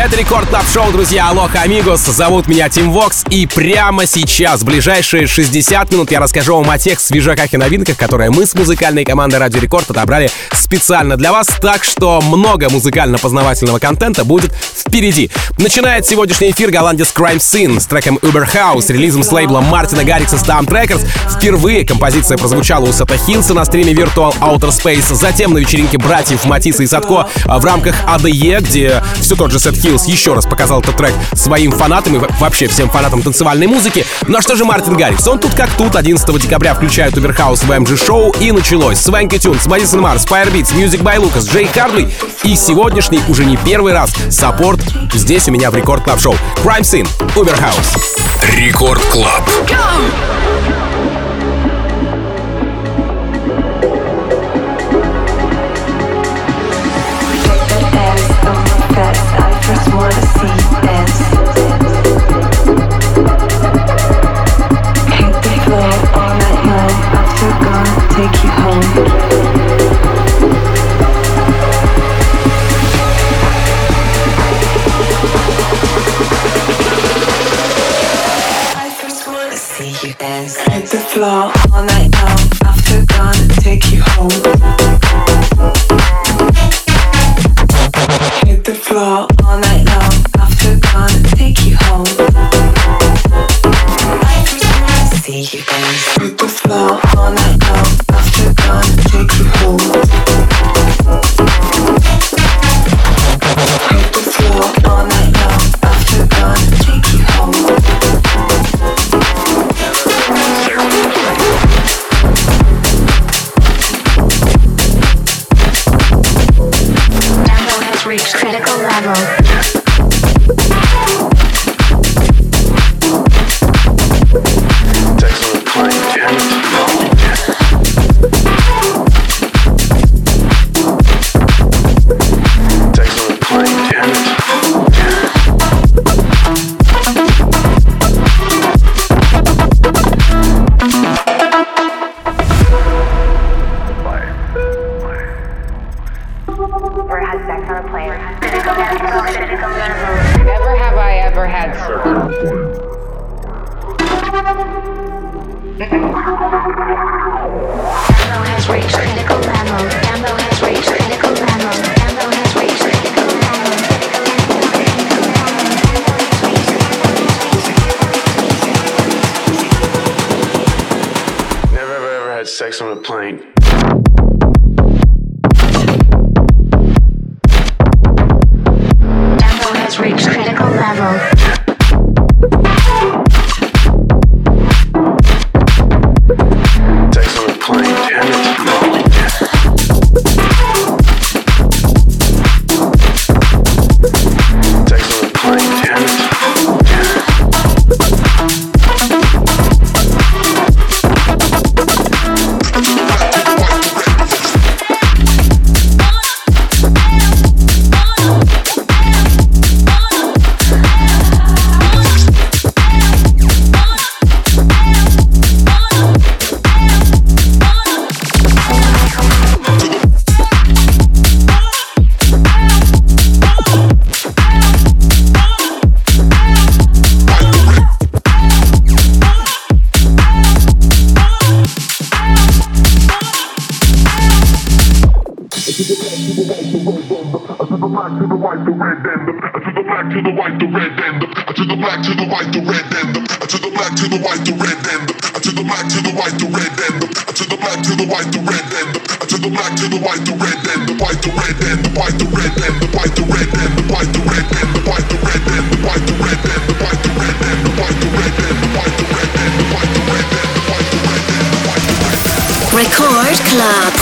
Это Record Club Show, друзья. Алоха, amigos. Зовут меня Тим Вокс. И прямо сейчас, в ближайшие 60 минут, я расскажу вам о тех свежаках и новинках, которые мы с музыкальной командой Радио Рекорд отобрали специально для вас. Так что много музыкально-познавательного контента будет впереди. Начинает сегодняшний эфир голландец Crime Scene с треком Uber House, релизом с лейбла Мартина Гаррикса STMPD Records. Впервые композиция прозвучала у Сета Хиллса на стриме Virtual Outer Space, затем на вечеринке братьев Матиса и Садко в рамках ADE, где все тот же Сет Хиллс еще раз показал этот трек своим фанатам и вообще всем фанатам танцевальной музыки. Ну а что же Мартин Гаррикс? Он тут как тут. 11 декабря Uber House в MG Show и началось. Swanky Tunes, Madison Mars, Firebeats, Music by Lucas, Jay Hardway и сегодняшний уже не первый раз саппорт здесь у меня в Record Club Show. Crime Scene, Uber House. Рекорд Клаб. take the white, the red, the to the black, to the white, the red, the to the black, to the white, the red, the to the black, to the white, the red, the to the black, to the white, the red, the to the black, to the white, the red, the white, the red, the white, the red, the white, the red, the white, the red, the white, the red, the white, the red, the white, the red, the white, the red, the white, the red, the white, the red, the white, the red, the white, the red. Record Club.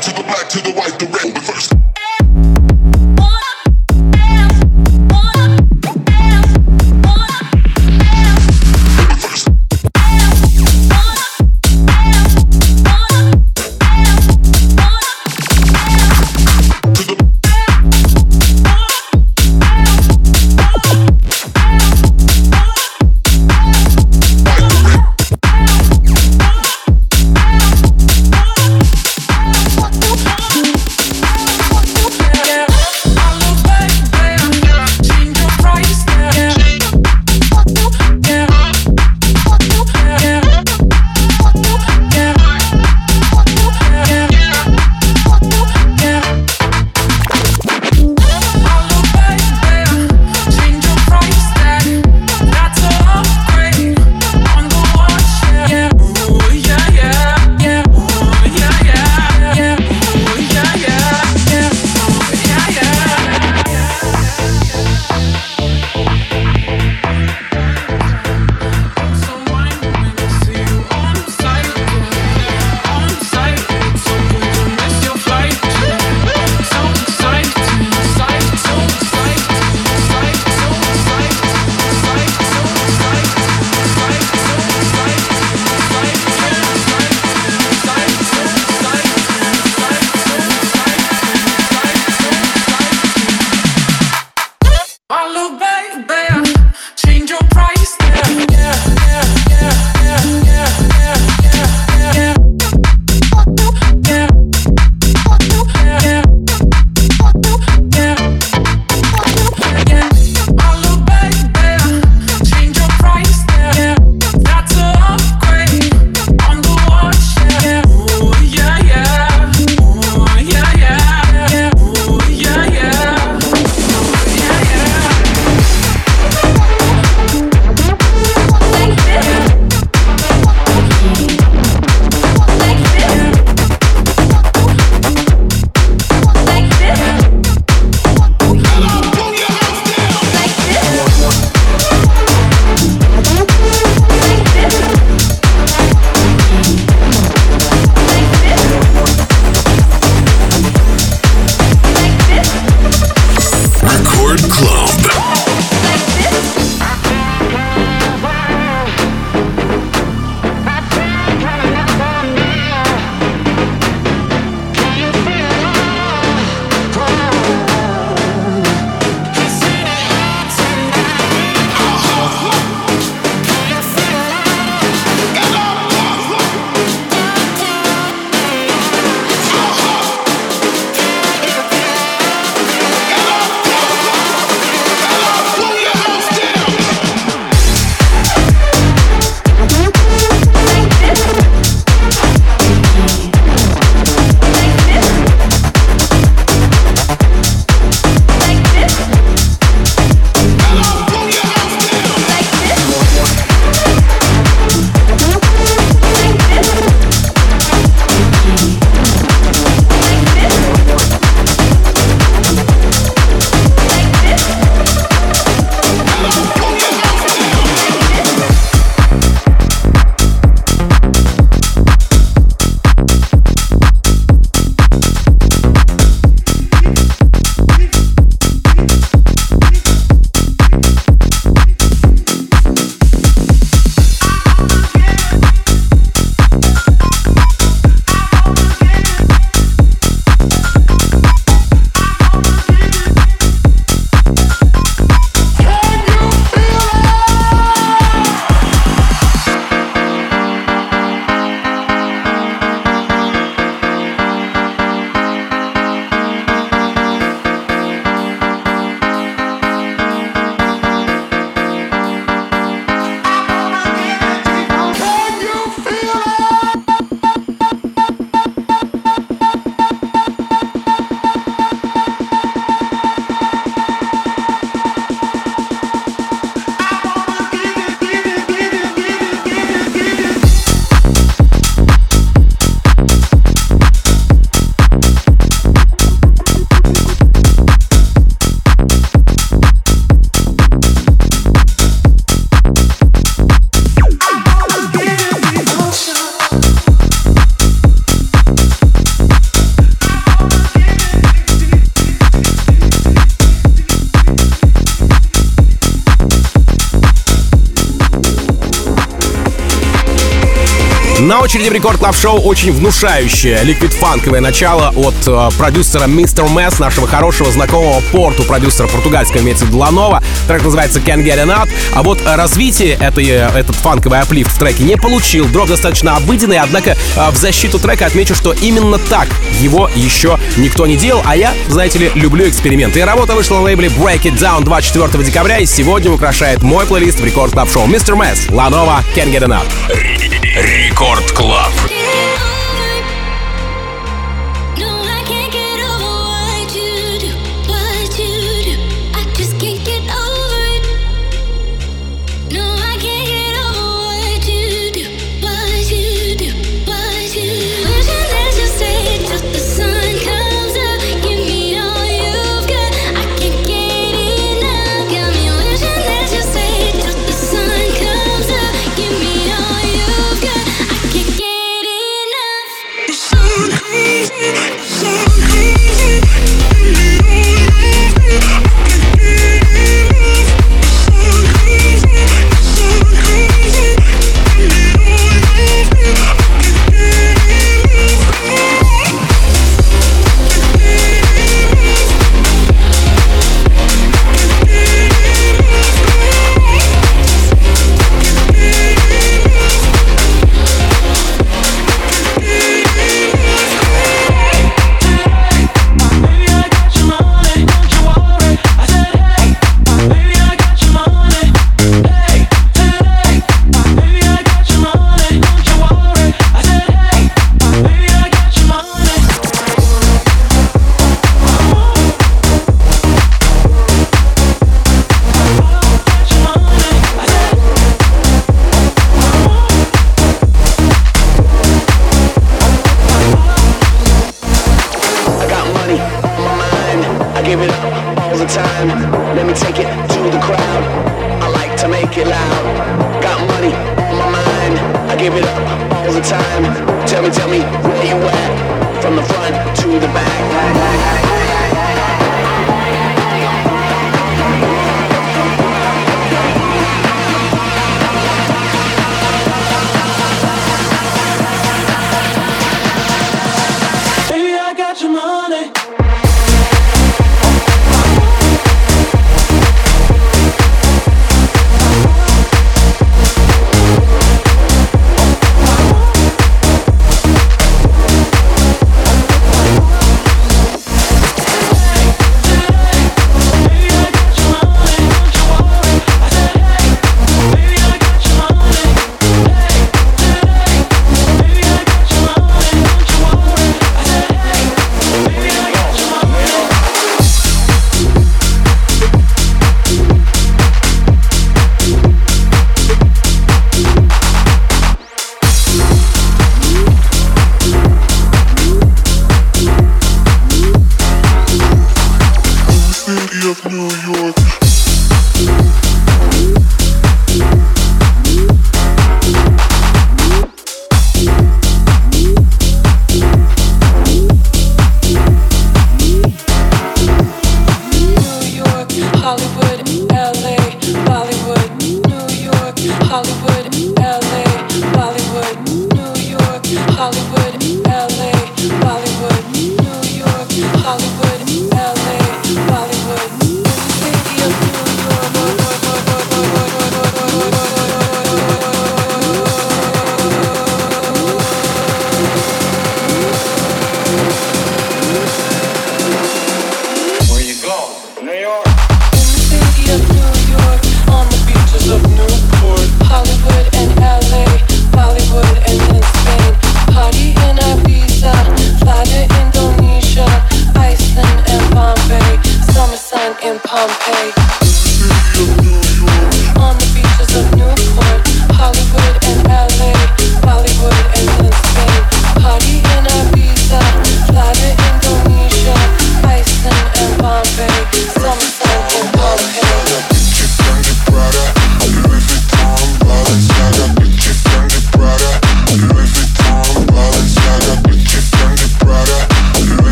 To the the white, the red, очереди в Record Club Show очень внушающее ликвид-фанковое начало от э, продюсера Mr. Mess, нашего хорошего знакомого порту продюсера португальского, имеется в Ланова. Трек называется Can't Get Enough. А вот развитие этой, э, этот фанковый uplift в треке не получил. Дроп достаточно обыденный, однако э, в защиту трека отмечу, что именно так его еще никто не делал, а я, знаете ли, люблю эксперименты. И работа вышла на лейбле Break It Down 24 декабря и сегодня украшает мой плейлист в Record Club Show Mr. Mess, Ланова, Can't Get Enough. Record Club.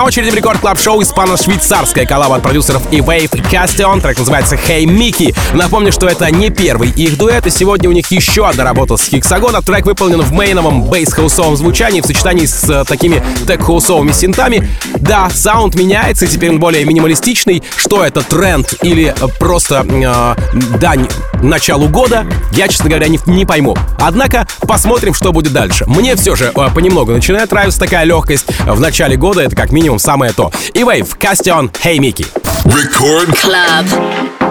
На очереди в Record Club Show испано-швейцарская коллаба от продюсеров и Wave и Castion. Трек называется Hey Mickey. Напомню, что это не первый их дуэт, и сегодня у них еще одна работа с Hexagon а. Трек выполнен в мейновом бейс-хаусовом звучании в сочетании с э, такими тек-хаусовыми синтами. Да, саунд меняется, и теперь он более минималистичный. Что это, тренд или просто э, дань началу года, я, честно говоря, не, не пойму. Однако, посмотрим, что будет дальше. Мне все же э, понемногу начинает нравиться такая легкость. В начале года это как минимум самое то. И Wave, Castion, Hey Mickey. Record Club.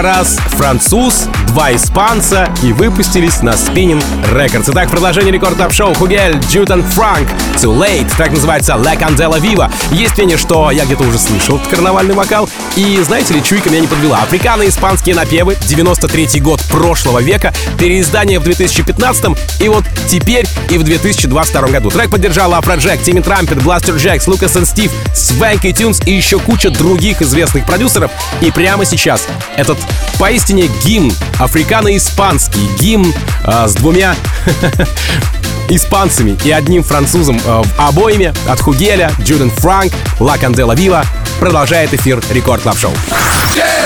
Раз француз, два испанца и выпустились на Spinning Records. Итак, продолжение рекорд топ шоу Хугель, Джутан Франк, Too Late, так называется La Candela Viva. Есть мнение, что я где-то уже слышал карнавальный вокал. И знаете ли, чуйка меня не подвела. Африкано-испанские напевы, 93 год прошлого века, переиздание в 2015 и вот теперь и в 2022 году. Трек поддержала Афроджек, Тимми Трампет, Бластер Джекс, Лукас и Стив, Свенки Тюнс и еще куча других известных продюсеров. И прямо сейчас этот поистине гимн, африкано-испанский гимн э, с двумя испанцами и одним французом э, в обоими от Хугеля, Джуден Франк, Ла Кандела Вива продолжает эфир Рекорд Клаб Шоу. Record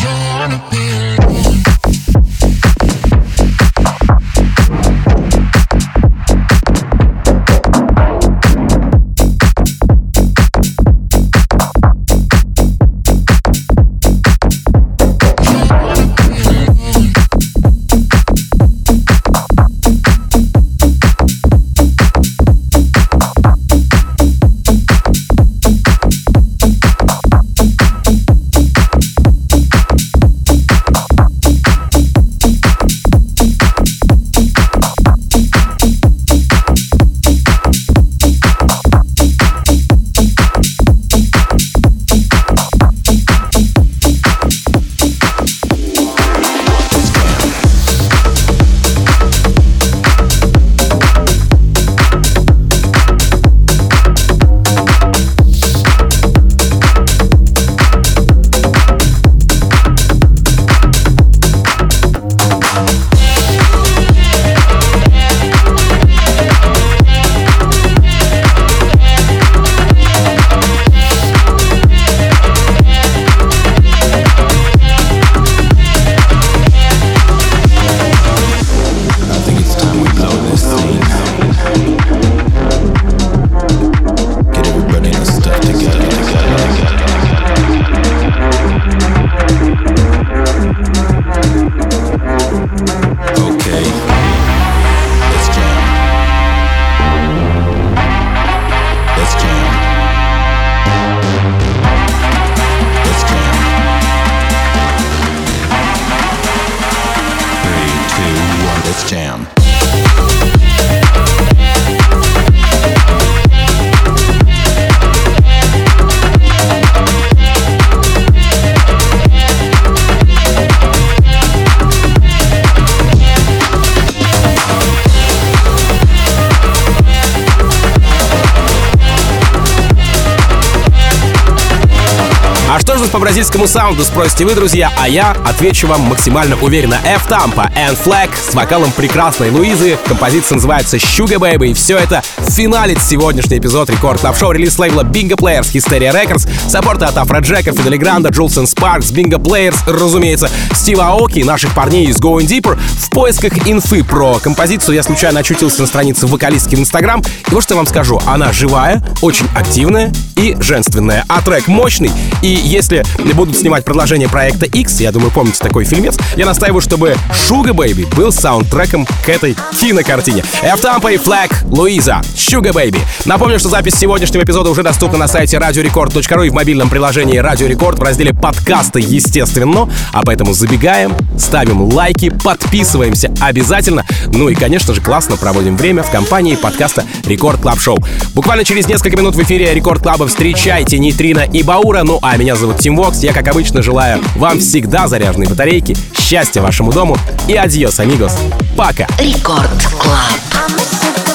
You're по бразильскому саунду, спросите вы, друзья, а я отвечу вам максимально уверенно. FTampa and Flag с вокалом прекрасной Луизы. Композиция называется Sugar Baby. И все это финалит сегодняшний эпизод Record Club Show. Релиз лейбла Bingo Players, Hysteria Records, саппорта от Афроджека, Федде Ле Гранда, Jewelz and Sparks, Bingo Players, разумеется, Стива Аоки, наших парней из Going Deeper. В поисках инфы про композицию я случайно очутился на странице вокалистки в Инстаграм. И вот что я вам скажу. Она живая, очень активная и женственная. А трек мощный. И если будут снимать продолжение проекта X, я думаю, помните такой фильмец, я настаиваю, чтобы Sugar Baby был саундтреком к этой кинокартине. FTampa и Flag, Луиза, Sugar Baby. Напомню, что запись сегодняшнего эпизода уже доступна на сайте radiorecord.ru и в мобильном приложении Radio Record в разделе подкасты, естественно. А поэтому забегаем, ставим лайки, подписываемся обязательно. Ну и, конечно же, классно проводим время в компании подкаста Record Club Show. Буквально через несколько минут в эфире Record Club а встречайте Нейтрино и Баура. Ну а меня зовут Тим Вокс. Я, как обычно, желаю вам всегда заряженной батарейки, счастья вашему дому и adiós, amigos. Пока. Record Club. I'm a sugar